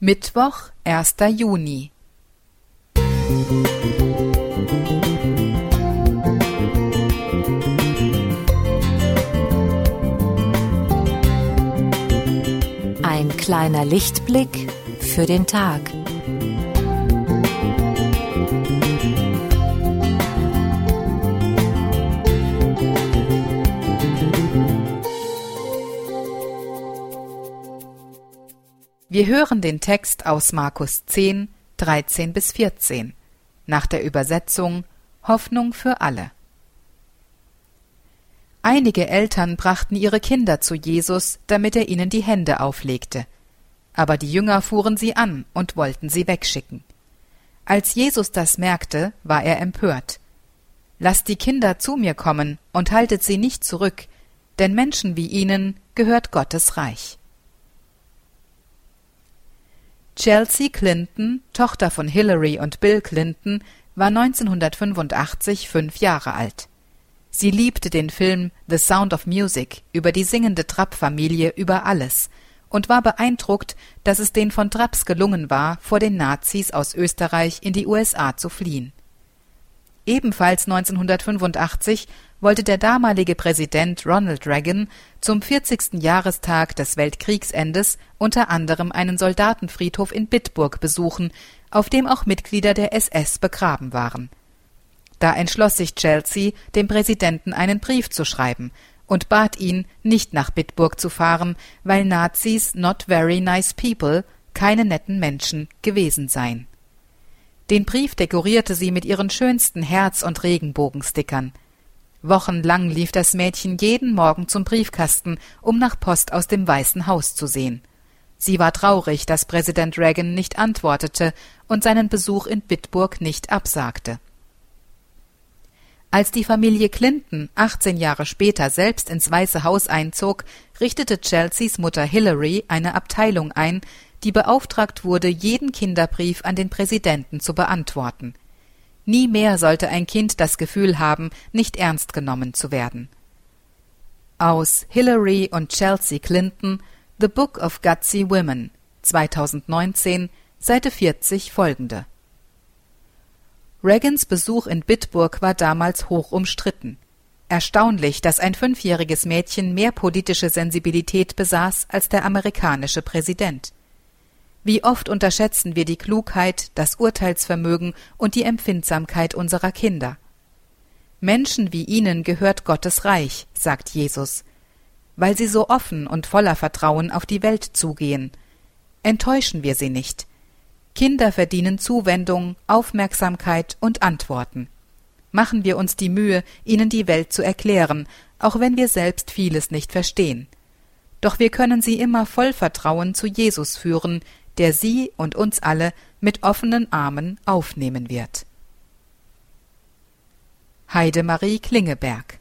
Mittwoch, erster Juni. Ein kleiner Lichtblick für den Tag. Wir hören den Text aus Markus 10, 13 bis 14, nach der Übersetzung Hoffnung für alle. Einige Eltern brachten ihre Kinder zu Jesus, damit er ihnen die Hände auflegte. Aber die Jünger fuhren sie an und wollten sie wegschicken. Als Jesus das merkte, war er empört. Lasst die Kinder zu mir kommen und haltet sie nicht zurück, denn Menschen wie ihnen gehört Gottes Reich. Chelsea Clinton, Tochter von Hillary und Bill Clinton, war 1985 fünf Jahre alt. Sie liebte den Film The Sound of Music über die singende Trapp-Familie über alles und war beeindruckt, dass es den von Trapps gelungen war, vor den Nazis aus Österreich in die USA zu fliehen. Ebenfalls 1985 wollte der damalige Präsident Ronald Reagan zum 40. Jahrestag des Weltkriegsendes unter anderem einen Soldatenfriedhof in Bitburg besuchen, auf dem auch Mitglieder der SS begraben waren. Da entschloss sich Chelsea, dem Präsidenten einen Brief zu schreiben und bat ihn, nicht nach Bitburg zu fahren, weil Nazis not very nice people, keine netten Menschen gewesen seien. Den Brief dekorierte sie mit ihren schönsten Herz- und Regenbogenstickern. Wochenlang lief das Mädchen jeden Morgen zum Briefkasten, um nach Post aus dem Weißen Haus zu sehen. Sie war traurig, dass Präsident Reagan nicht antwortete und seinen Besuch in Bitburg nicht absagte. Als die Familie Clinton 18 Jahre später selbst ins Weiße Haus einzog, richtete Chelseas Mutter Hillary eine Abteilung ein, die beauftragt wurde, jeden Kinderbrief an den Präsidenten zu beantworten. Nie mehr sollte ein Kind das Gefühl haben, nicht ernst genommen zu werden. Aus Hillary und Chelsea Clinton The Book of Gutsy Women 2019 Seite 40 folgende Reagans Besuch in Bitburg war damals hoch umstritten. Erstaunlich, dass ein fünfjähriges Mädchen mehr politische Sensibilität besaß als der amerikanische Präsident. Wie oft unterschätzen wir die Klugheit, das Urteilsvermögen und die Empfindsamkeit unserer Kinder. Menschen wie ihnen gehört Gottes Reich, sagt Jesus, weil sie so offen und voller Vertrauen auf die Welt zugehen. Enttäuschen wir sie nicht. Kinder verdienen Zuwendung, Aufmerksamkeit und Antworten. Machen wir uns die Mühe, ihnen die Welt zu erklären, auch wenn wir selbst vieles nicht verstehen. Doch wir können sie immer voll Vertrauen zu Jesus führen, der sie und uns alle mit offenen Armen aufnehmen wird. Heidemarie Klingeberg